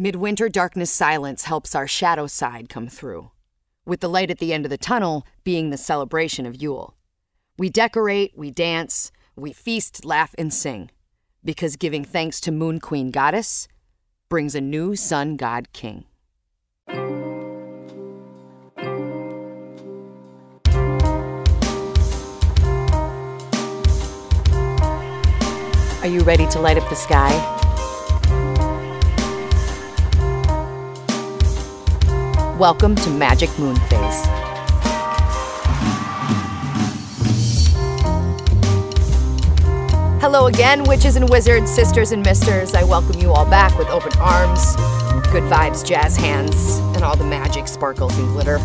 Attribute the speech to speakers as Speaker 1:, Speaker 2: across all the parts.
Speaker 1: Midwinter darkness silence helps our shadow side come through, with the light at the end of the tunnel being the celebration of Yule. We decorate, we dance, we feast, laugh, and sing, because giving thanks to Moon Queen Goddess brings a new sun god king. Are you ready to light up the sky? Welcome to Magic Moon Phase. Hello again, witches and wizards, sisters and misters. I welcome you all back with open arms, good vibes, jazz hands, and all the magic, sparkles, and glitter.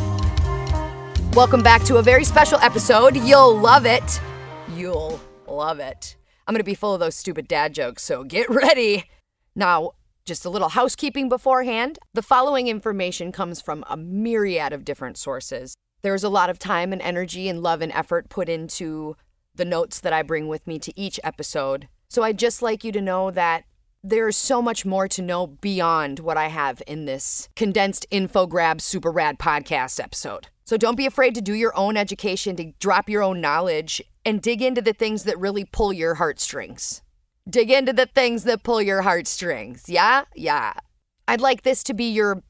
Speaker 1: Welcome back to a very special episode. You'll love it. You'll love it. I'm going to be full of those stupid dad jokes, so get ready. Now, just a little housekeeping beforehand. The following information comes from a myriad of different sources. There's a lot of time and energy and love and effort put into the notes that I bring with me to each episode. So I'd just like you to know that there's so much more to know beyond what I have in this condensed info grab super rad podcast episode. So don't be afraid to do your own education, to drop your own knowledge, and dig into the things that really pull your heartstrings. Dig into the things that pull your heartstrings. Yeah? Yeah. I'd like this to be your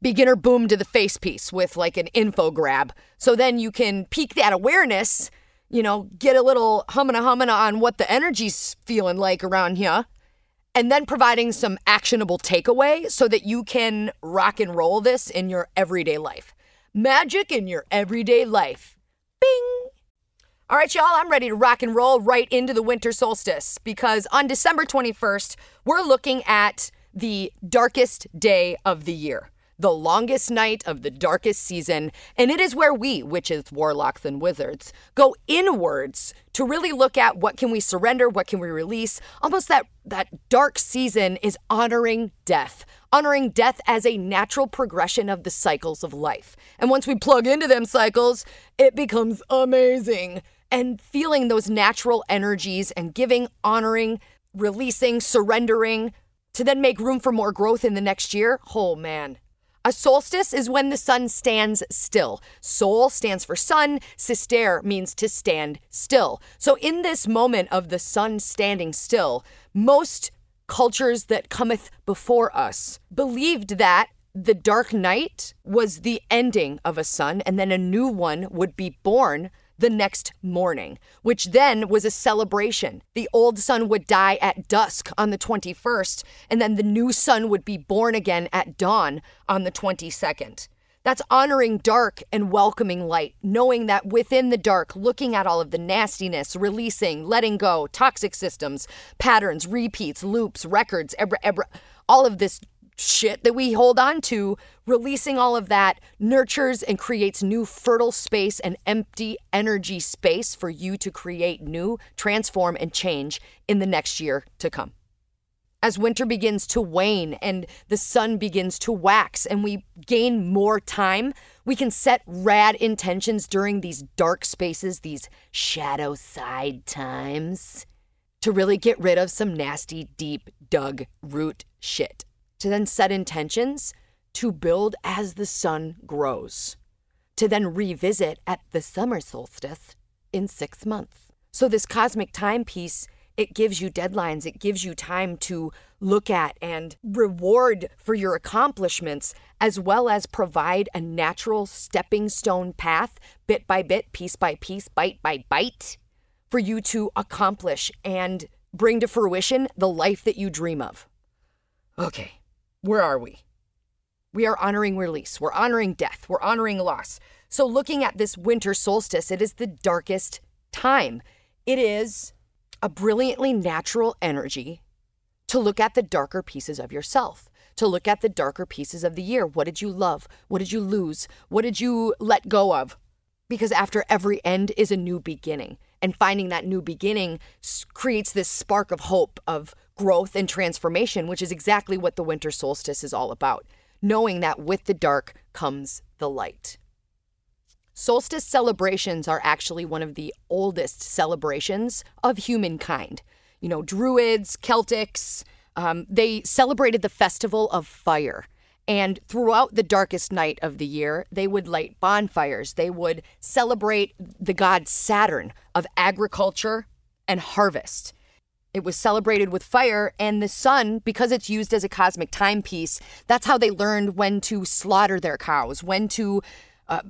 Speaker 1: beginner boom to the face piece with like an info grab. So then you can peak that awareness you know, get a little humming a humming on what the energy's feeling like around here, and then providing some actionable takeaway so that you can rock and roll this in your everyday life. Magic in your everyday life. Bing! All right, y'all, I'm ready to rock and roll right into the winter solstice because on December 21st, we're looking at the darkest day of the year the longest night of the darkest season, and it is where we, witches, warlocks, and wizards, go inwards to really look at what can we surrender, what can we release. Almost that that dark season is honoring death, honoring death as a natural progression of the cycles of life. And once we plug into them cycles, it becomes amazing. And feeling those natural energies and giving, honoring, releasing, surrendering to then make room for more growth in the next year. Oh man, a solstice is when the sun stands still. Sol stands for sun, sister means to stand still. So, in this moment of the sun standing still, most cultures that cometh before us believed that the dark night was the ending of a sun and then a new one would be born the next morning, which then was a celebration. The old sun would die at dusk on the 21st, and then the new sun would be born again at dawn on the 22nd. That's honoring dark and welcoming light, knowing that within the dark, looking at all of the nastiness, releasing, letting go, toxic systems, patterns, repeats, loops, records, ebra, ebra, all of this shit that we hold on to, releasing all of that nurtures and creates new fertile space and empty energy space for you to create new, transform, and change in the next year to come. As winter begins to wane and the sun begins to wax and we gain more time, we can set rad intentions during these dark spaces, these shadow side times, to really get rid of some nasty, deep, dug root shit to then set intentions to build as the sun grows, to then revisit at the summer solstice in six months. So, this cosmic timepiece, it gives you deadlines, it gives you time to look at and reward for your accomplishments, as well as provide a natural stepping stone path, bit by bit, piece by piece, bite by bite, for you to accomplish and bring to fruition the life that you dream of. Okay, where are we? We are honoring release. We're honoring death. We're honoring loss. So, looking at this winter solstice, it is the darkest time. It is a brilliantly natural energy to look at the darker pieces of yourself, to look at the darker pieces of the year. What did you love? What did you lose? What did you let go of? Because after every end is a new beginning. And finding that new beginning creates this spark of hope, of growth and transformation, which is exactly what the winter solstice is all about. Knowing that with the dark comes the light. Solstice celebrations are actually one of the oldest celebrations of humankind. You know, Druids, Celtics, Um, they celebrated the festival of fire. And throughout the darkest night of the year, they would light bonfires. They would celebrate the god Saturn of agriculture and harvest. It was celebrated with fire and the sun because it's used as a cosmic timepiece. That's how they learned when to slaughter their cows, when to uh,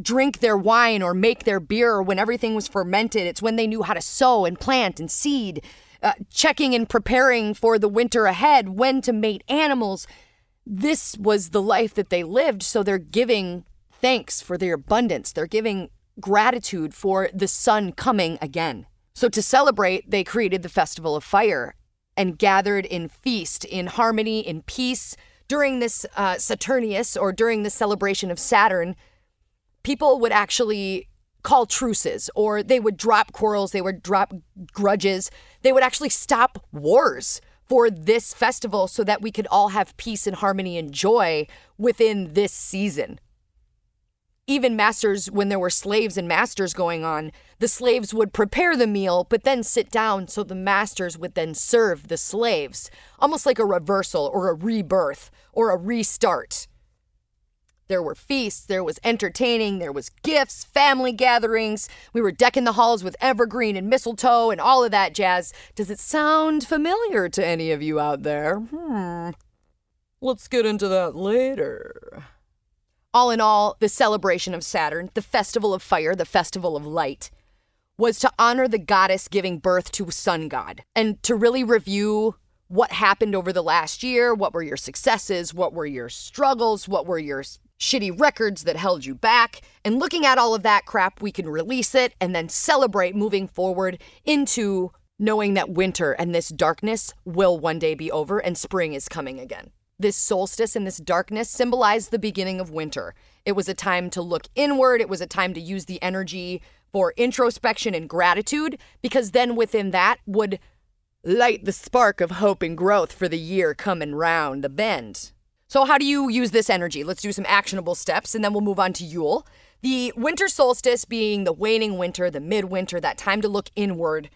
Speaker 1: drink their wine or make their beer when everything was fermented. It's when they knew how to sow and plant and seed, uh, checking and preparing for the winter ahead, when to mate animals this was the life that they lived. So they're giving thanks for their abundance. They're giving gratitude for the sun coming again. So to celebrate, they created the Festival of Fire and gathered in feast, in harmony, in peace. During this uh, Saturnius or during the celebration of Saturn, people would actually call truces or they would drop quarrels, they would drop grudges, they would actually stop wars for this festival so that we could all have peace and harmony and joy within this season. Even masters, when there were slaves and masters going on, the slaves would prepare the meal, but then sit down so the masters would then serve the slaves, almost like a reversal or a rebirth or a restart. There were feasts, there was entertaining, there was gifts, family gatherings. We were decking the halls with evergreen and mistletoe and all of that jazz. Does it sound familiar to any of you out there? Hmm. Let's get into that later. All in all, the celebration of Saturn, the festival of fire, the festival of light, was to honor the goddess giving birth to a sun god and to really review what happened over the last year, what were your successes, what were your struggles, what were your shitty records that held you back. And looking at all of that crap, we can release it and then celebrate moving forward into knowing that winter and this darkness will one day be over and spring is coming again. This solstice and this darkness symbolized the beginning of winter. It was a time to look inward, it was a time to use the energy for introspection and gratitude, because then within that would light the spark of hope and growth for the year coming round the bend. So, how do you use this energy? Let's do some actionable steps and then we'll move on to Yule. The winter solstice being the waning winter, the midwinter, that time to look inward.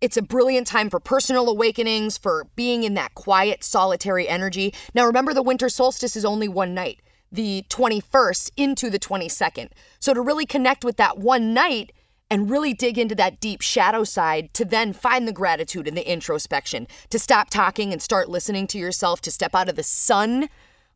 Speaker 1: It's a brilliant time for personal awakenings, for being in that quiet, solitary energy. Now, remember, the winter solstice is only one night, the 21st into the 22nd. So, to really connect with that one night, and really dig into that deep shadow side to then find the gratitude and the introspection, to stop talking and start listening to yourself, to step out of the sun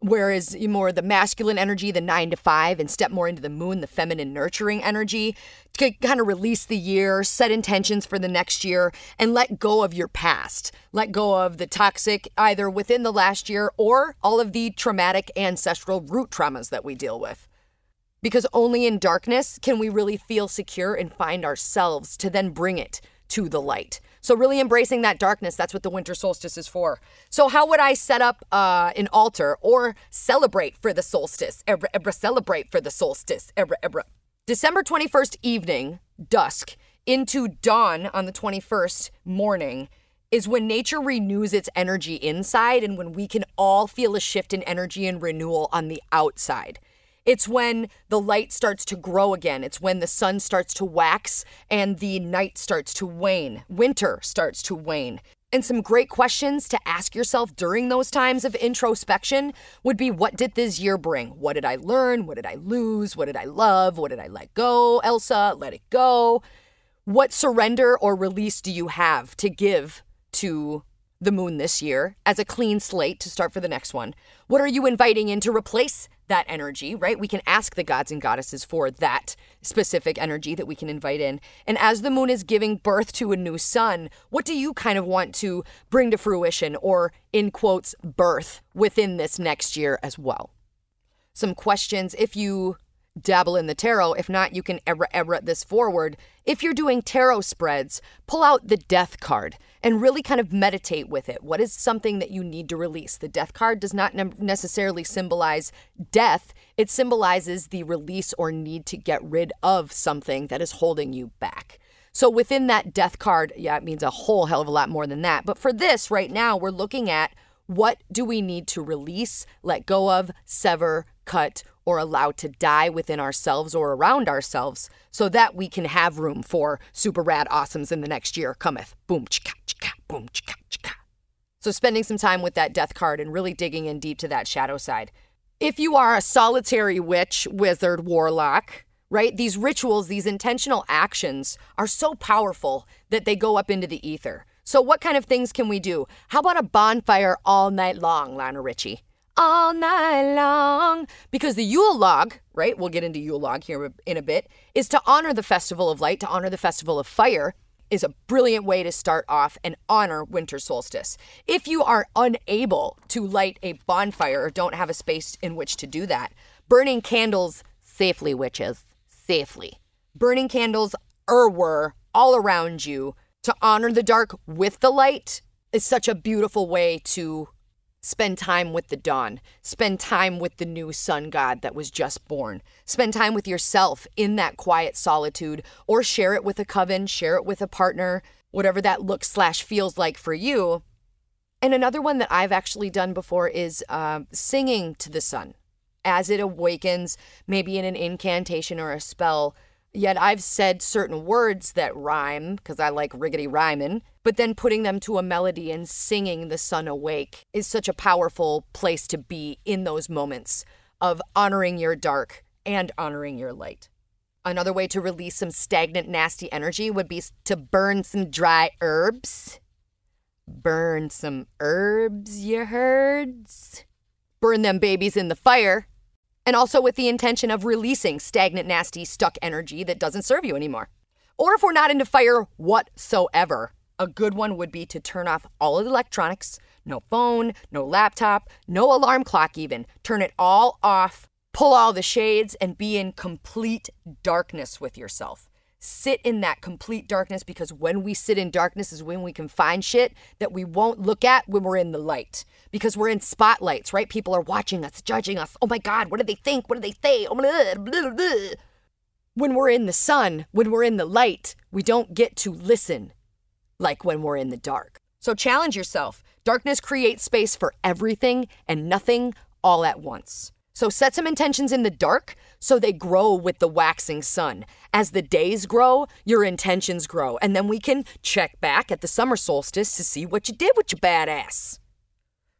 Speaker 1: Whereas more the masculine energy, the nine to five, and step more into the moon, the feminine nurturing energy, to kind of release the year, set intentions for the next year, and let go of your past. Let go of the toxic, either within the last year or all of the traumatic ancestral root traumas that we deal with. Because only in darkness can we really feel secure and find ourselves to then bring it to the light. So really embracing that darkness, that's what the winter solstice is for. So how would I set up uh, an altar or celebrate for the solstice? Ebra, ebra, celebrate for the solstice. Ebra, ebra. December 21st evening, dusk, into dawn on the 21st morning is when nature renews its energy inside and when we can all feel a shift in energy and renewal on the outside. It's when the light starts to grow again. It's when the sun starts to wax and the night starts to wane. Winter starts to wane. And some great questions to ask yourself during those times of introspection would be what did this year bring? What did I learn? What did I lose? What did I love? What did I let go? Elsa, let it go. What surrender or release do you have to give to the moon this year as a clean slate to start for the next one? What are you inviting in to replace that energy, right? We can ask the gods and goddesses for that specific energy that we can invite in. And as the moon is giving birth to a new sun, what do you kind of want to bring to fruition or, in quotes, birth within this next year as well? Some questions if you dabble in the tarot. If not, you can ever ever this forward. If you're doing tarot spreads, pull out the death card and really kind of meditate with it. What is something that you need to release? The death card does not ne- necessarily symbolize death, it symbolizes the release or need to get rid of something that is holding you back. So within that death card, yeah, it means a whole hell of a lot more than that. But for this right now, we're looking at what do we need to release, let go of, sever, cut, or allow to die within ourselves or around ourselves so that we can have room for super rad awesomes in the next year cometh. Boom, chika, chika, boom, chika, chika. So, spending some time with that death card and really digging in deep to that shadow side. If you are a solitary witch, wizard, warlock, right, these rituals, these intentional actions are so powerful that they go up into the ether. So, what kind of things can we do? How about a bonfire all night long, Lionel Richie? All night long. Because the Yule log, right, we'll get into Yule log here in a bit, is to honor the Festival of Light, to honor the Festival of Fire is a brilliant way to start off and honor winter solstice. If you are unable to light a bonfire or don't have a space in which to do that, burning candles safely, witches, safely. Burning candles er were all around you to honor the dark with the light is such a beautiful way to Spend time with the dawn. Spend time with the new sun god that was just born. Spend time with yourself in that quiet solitude, or share it with a coven, share it with a partner, whatever that looks slash feels like for you. And another one that I've actually done before is uh, singing to the sun as it awakens, maybe in an incantation or a spell. Yet I've said certain words that rhyme because I like riggedy rhyming, but then putting them to a melody and singing the sun awake is such a powerful place to be in those moments of honoring your dark and honoring your light. Another way to release some stagnant, nasty energy would be to burn some dry herbs. Burn some herbs, you herds. Burn them babies in the fire and also with the intention of releasing stagnant, nasty, stuck energy that doesn't serve you anymore. Or if we're not into fire whatsoever, a good one would be to turn off all of the electronics no phone, no laptop, no alarm clock, even. Turn it all off, pull all the shades, and be in complete darkness with yourself sit in that complete darkness because when we sit in darkness is when we can find shit that we won't look at when we're in the light because we're in spotlights, right? People are watching us, judging us. Oh my God, what do they think? What do they say? Oh, blah, blah, blah. When we're in the sun, when we're in the light, we don't get to listen like when we're in the dark. So challenge yourself. Darkness creates space for everything and nothing all at once. So set some intentions in the dark so they grow with the waxing sun. As the days grow, your intentions grow. And then we can check back at the summer solstice to see what you did with your badass.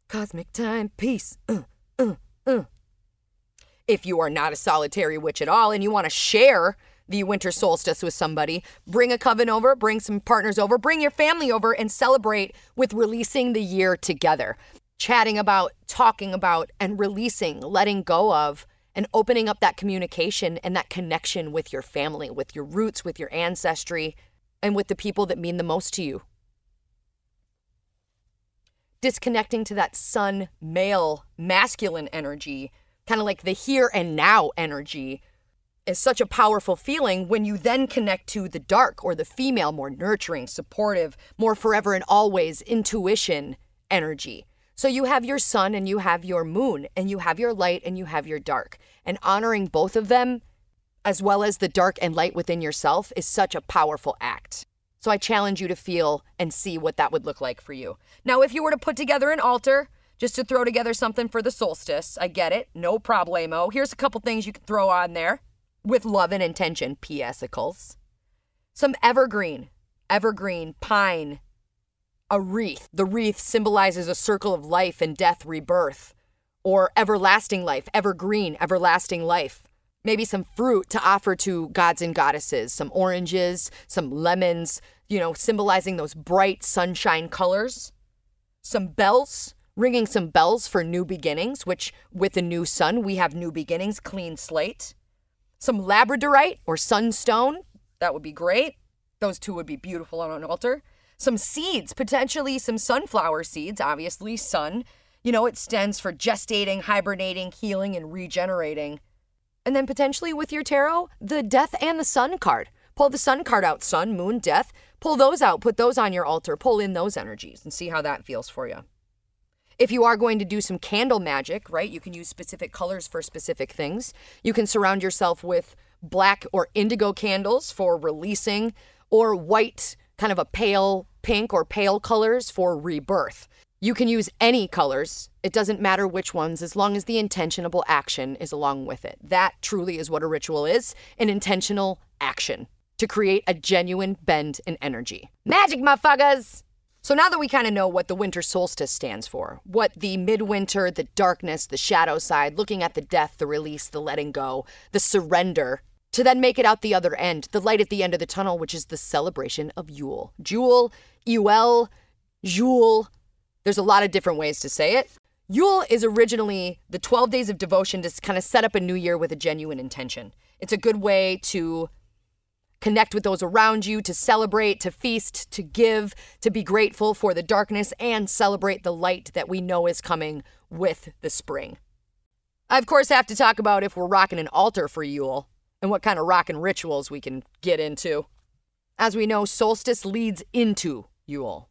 Speaker 1: Cosmic time, peace. Uh, uh, uh. If you are not a solitary witch at all and you want to share the winter solstice with somebody, bring a coven over, bring some partners over, bring your family over, and celebrate with releasing the year together chatting about, talking about, and releasing, letting go of, and opening up that communication and that connection with your family, with your roots, with your ancestry, and with the people that mean the most to you. Disconnecting to that sun, male, masculine energy, kind of like the here and now energy, is such a powerful feeling when you then connect to the dark or the female, more nurturing, supportive, more forever and always intuition energy so you have your sun and you have your moon, and you have your light and you have your dark. And honoring both of them, as well as the dark and light within yourself, is such a powerful act. So I challenge you to feel and see what that would look like for you. Now, if you were to put together an altar, just to throw together something for the solstice, I get it, no problemo. Here's a couple things you can throw on there with love and intention, PSicles. Some evergreen, evergreen, pine, a wreath. The wreath symbolizes a circle of life and death, rebirth, or everlasting life, evergreen, everlasting life. Maybe some fruit to offer to gods and goddesses, some oranges, some lemons, you know, symbolizing those bright sunshine colors. Some bells, ringing some bells for new beginnings, which with a new sun, we have new beginnings, clean slate. Some labradorite or sunstone, that would be great. Those two would be beautiful on an altar some seeds, potentially some sunflower seeds, obviously, sun. You know, it stands for gestating, hibernating, healing, and regenerating. And then potentially with your tarot, the death and the sun card. Pull the sun card out, sun, moon, death. Pull those out, put those on your altar, pull in those energies and see how that feels for you. If you are going to do some candle magic, right, you can use specific colors for specific things. You can surround yourself with black or indigo candles for releasing, or white kind of a pale pink or pale colors for rebirth. You can use any colors. It doesn't matter which ones as long as the intentionable action is along with it. That truly is what a ritual is an intentional action to create a genuine bend in energy. Magic, motherfuckers! So now that we kind of know what the winter solstice stands for, what the midwinter, the darkness, the shadow side, looking at the death, the release, the letting go, the surrender, to then make it out the other end, the light at the end of the tunnel, which is the celebration of Yule. Jewel, Ewell, Jule. There's a lot of different ways to say it. Yule is originally the 12 days of devotion to kind of set up a new year with a genuine intention. It's a good way to connect with those around you, to celebrate, to feast, to give, to be grateful for the darkness, and celebrate the light that we know is coming with the spring. I, of course, have to talk about if we're rocking an altar for Yule and what kind of rocking rituals we can get into. As we know, solstice leads into Yule.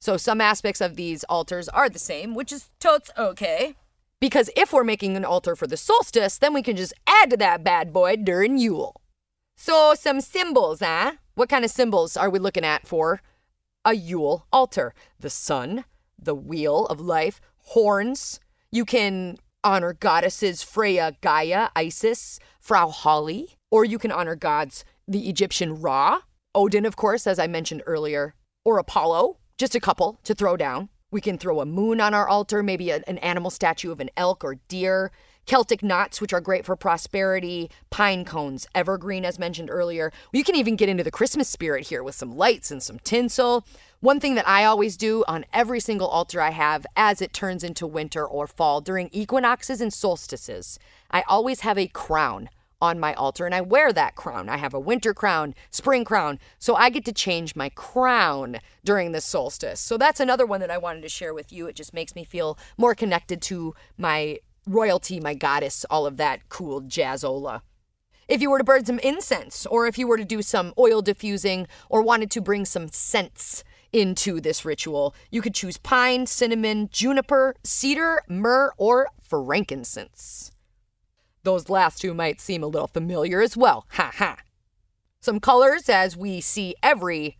Speaker 1: So some aspects of these altars are the same, which is totes okay. Because if we're making an altar for the solstice, then we can just add to that bad boy during Yule. So, some symbols, eh? What kind of symbols are we looking at for a Yule altar? The sun, the wheel of life, horns. You can honor goddesses Freya, Gaia, Isis, Frau Holly, or you can honor gods the Egyptian Ra, Odin, of course, as I mentioned earlier, or Apollo, just a couple to throw down. We can throw a moon on our altar, maybe a, an animal statue of an elk or deer. Celtic knots, which are great for prosperity, pine cones, evergreen, as mentioned earlier. You can even get into the Christmas spirit here with some lights and some tinsel. One thing that I always do on every single altar I have as it turns into winter or fall during equinoxes and solstices, I always have a crown on my altar and I wear that crown. I have a winter crown, spring crown, so I get to change my crown during the solstice. So that's another one that I wanted to share with you. It just makes me feel more connected to my royalty, my goddess, all of that cool jazzola. If you were to burn some incense, or if you were to do some oil diffusing, or wanted to bring some scents into this ritual, you could choose pine, cinnamon, juniper, cedar, myrrh, or frankincense. Those last two might seem a little familiar as well. Ha ha. Some colors, as we see every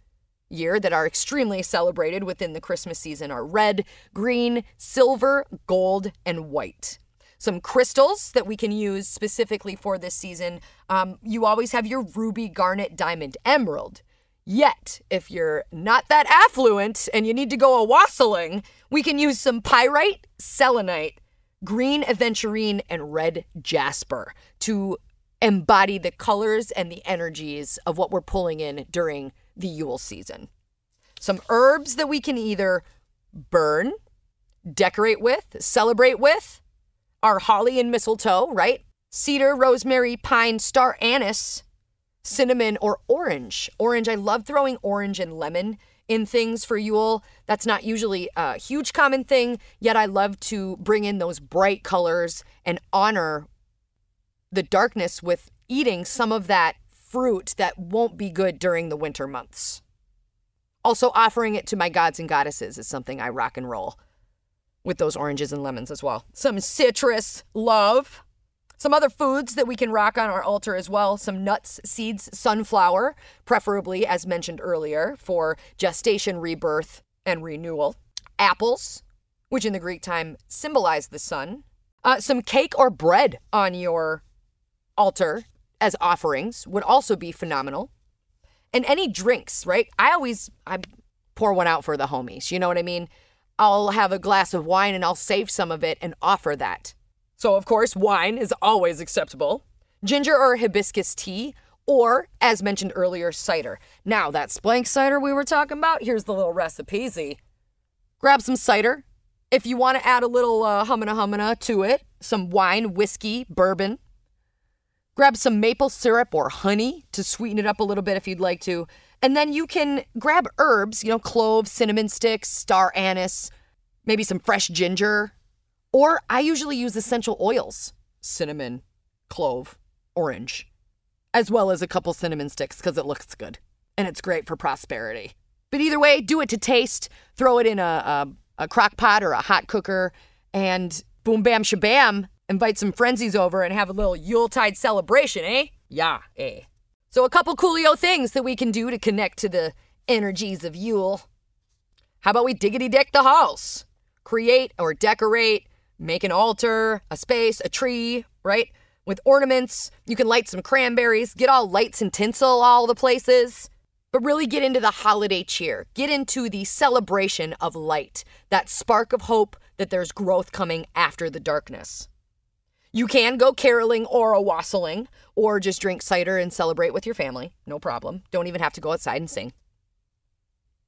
Speaker 1: year, that are extremely celebrated within the Christmas season are red, green, silver, gold, and white some crystals that we can use specifically for this season. Um, you always have your ruby, garnet, diamond, emerald. Yet, if you're not that affluent and you need to go a wassailing, we can use some pyrite, selenite, green aventurine, and red jasper to embody the colors and the energies of what we're pulling in during the Yule season. Some herbs that we can either burn, decorate with, celebrate with, are holly and mistletoe, right? Cedar, rosemary, pine, star anise, cinnamon, or orange. Orange, I love throwing orange and lemon in things for Yule. That's not usually a huge common thing, yet I love to bring in those bright colors and honor the darkness with eating some of that fruit that won't be good during the winter months. Also, offering it to my gods and goddesses is something I rock and roll with those oranges and lemons as well. Some citrus love. Some other foods that we can rock on our altar as well some nuts, seeds, sunflower, preferably, as mentioned earlier, for gestation, rebirth, and renewal. Apples, which in the Greek time symbolize the sun. Uh, some cake or bread on your altar as offerings would also be phenomenal. And any drinks, right? I always I pour one out for the homies. You know what I mean? I'll have a glass of wine and I'll save some of it and offer that. So, of course, wine is always acceptable. Ginger or hibiscus tea, or, as mentioned earlier, cider. Now, that splank cider we were talking about, here's the little recipe. Grab some cider. If you want to add a little uh, humana humana to it, some wine, whiskey, bourbon. Grab some maple syrup or honey to sweeten it up a little bit if you'd like to. And then you can grab herbs, you know, cloves, cinnamon sticks, star anise, maybe some fresh ginger. Or I usually use essential oils cinnamon, clove, orange, as well as a couple cinnamon sticks because it looks good and it's great for prosperity. But either way, do it to taste. Throw it in a, a, a crock pot or a hot cooker and boom, bam, shabam. Invite some frenzies over and have a little Yuletide celebration, eh? Yeah, eh. So, a couple coolio things that we can do to connect to the energies of Yule. How about we diggity deck the house? Create or decorate, make an altar, a space, a tree, right? With ornaments. You can light some cranberries, get all lights and tinsel all the places. But really get into the holiday cheer. Get into the celebration of light, that spark of hope that there's growth coming after the darkness. You can go caroling or a wassailing, or just drink cider and celebrate with your family. No problem. Don't even have to go outside and sing.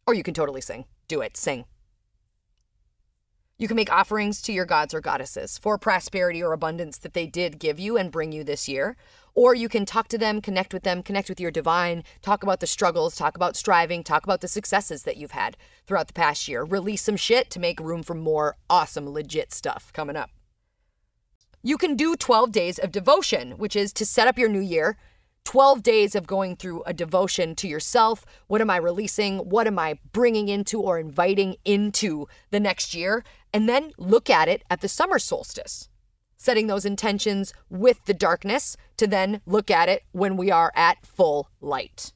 Speaker 1: Or you can totally sing. Do it. Sing. You can make offerings to your gods or goddesses for prosperity or abundance that they did give you and bring you this year. Or you can talk to them, connect with them, connect with your divine, talk about the struggles, talk about striving, talk about the successes that you've had throughout the past year. Release some shit to make room for more awesome, legit stuff coming up. You can do 12 days of devotion, which is to set up your new year. 12 days of going through a devotion to yourself. What am I releasing? What am I bringing into or inviting into the next year? And then look at it at the summer solstice, setting those intentions with the darkness to then look at it when we are at full light.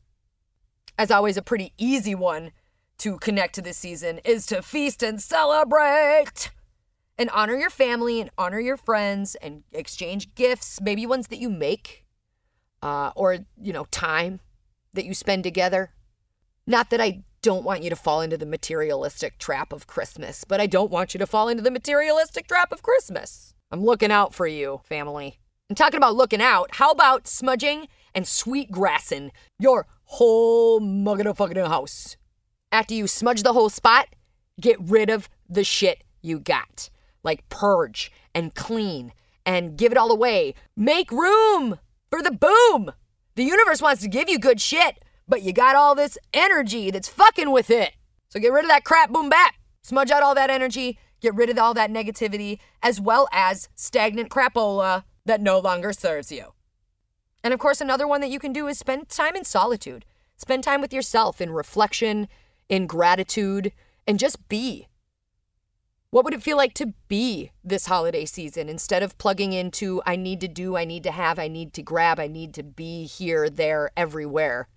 Speaker 1: As always, a pretty easy one to connect to this season is to feast and celebrate and honor your family and honor your friends and exchange gifts, maybe ones that you make, uh, or, you know, time that you spend together. Not that I don't want you to fall into the materialistic trap of Christmas, but I don't want you to fall into the materialistic trap of Christmas. I'm looking out for you, family. I'm talking about looking out, how about smudging and sweet grassing your whole mugging fucking house? After you smudge the whole spot, get rid of the shit you got like purge and clean and give it all away. Make room for the boom. The universe wants to give you good shit, but you got all this energy that's fucking with it. So get rid of that crap boom bap. Smudge out all that energy, get rid of all that negativity, as well as stagnant crapola that no longer serves you. And of course, another one that you can do is spend time in solitude. Spend time with yourself in reflection, in gratitude, and just be. What would it feel like to be this holiday season instead of plugging into I need to do, I need to have, I need to grab, I need to be here, there, everywhere?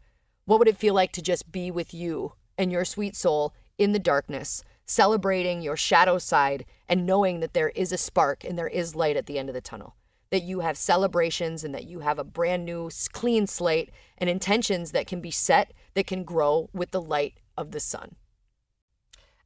Speaker 1: What would it feel like to just be with you and your sweet soul in the darkness, celebrating your shadow side and knowing that there is a spark and there is light at the end of the tunnel? That you have celebrations and that you have a brand new, clean slate and intentions that can be set that can grow with the light of the sun.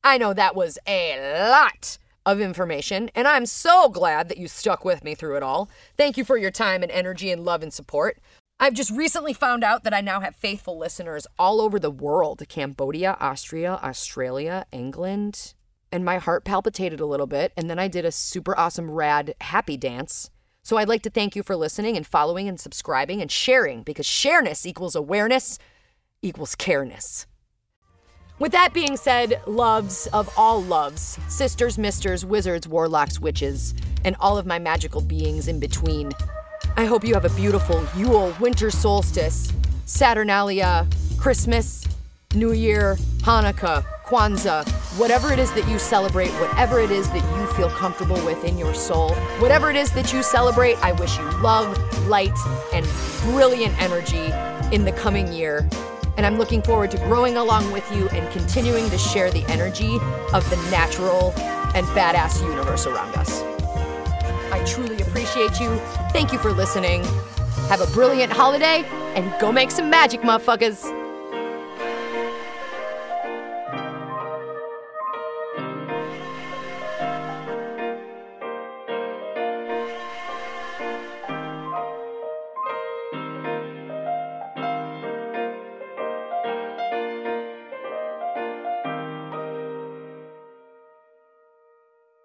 Speaker 1: I know that was a lot of information, and I'm so glad that you stuck with me through it all. Thank you for your time and energy and love and support. I've just recently found out that I now have faithful listeners all over the world Cambodia, Austria, Australia, England. And my heart palpitated a little bit, and then I did a super awesome, rad, happy dance. So I'd like to thank you for listening and following and subscribing and sharing because shareness equals awareness equals careness. With that being said, loves of all loves, sisters, misters, wizards, warlocks, witches, and all of my magical beings in between, I hope you have a beautiful Yule, winter solstice, Saturnalia, Christmas, New Year, Hanukkah, Kwanzaa, whatever it is that you celebrate, whatever it is that you feel comfortable with in your soul, whatever it is that you celebrate, I wish you love, light, and brilliant energy in the coming year and I'm looking forward to growing along with you and continuing to share the energy of the natural and badass universe around us. I truly appreciate you. Thank you for listening. Have a brilliant holiday and go make some magic, motherfuckers.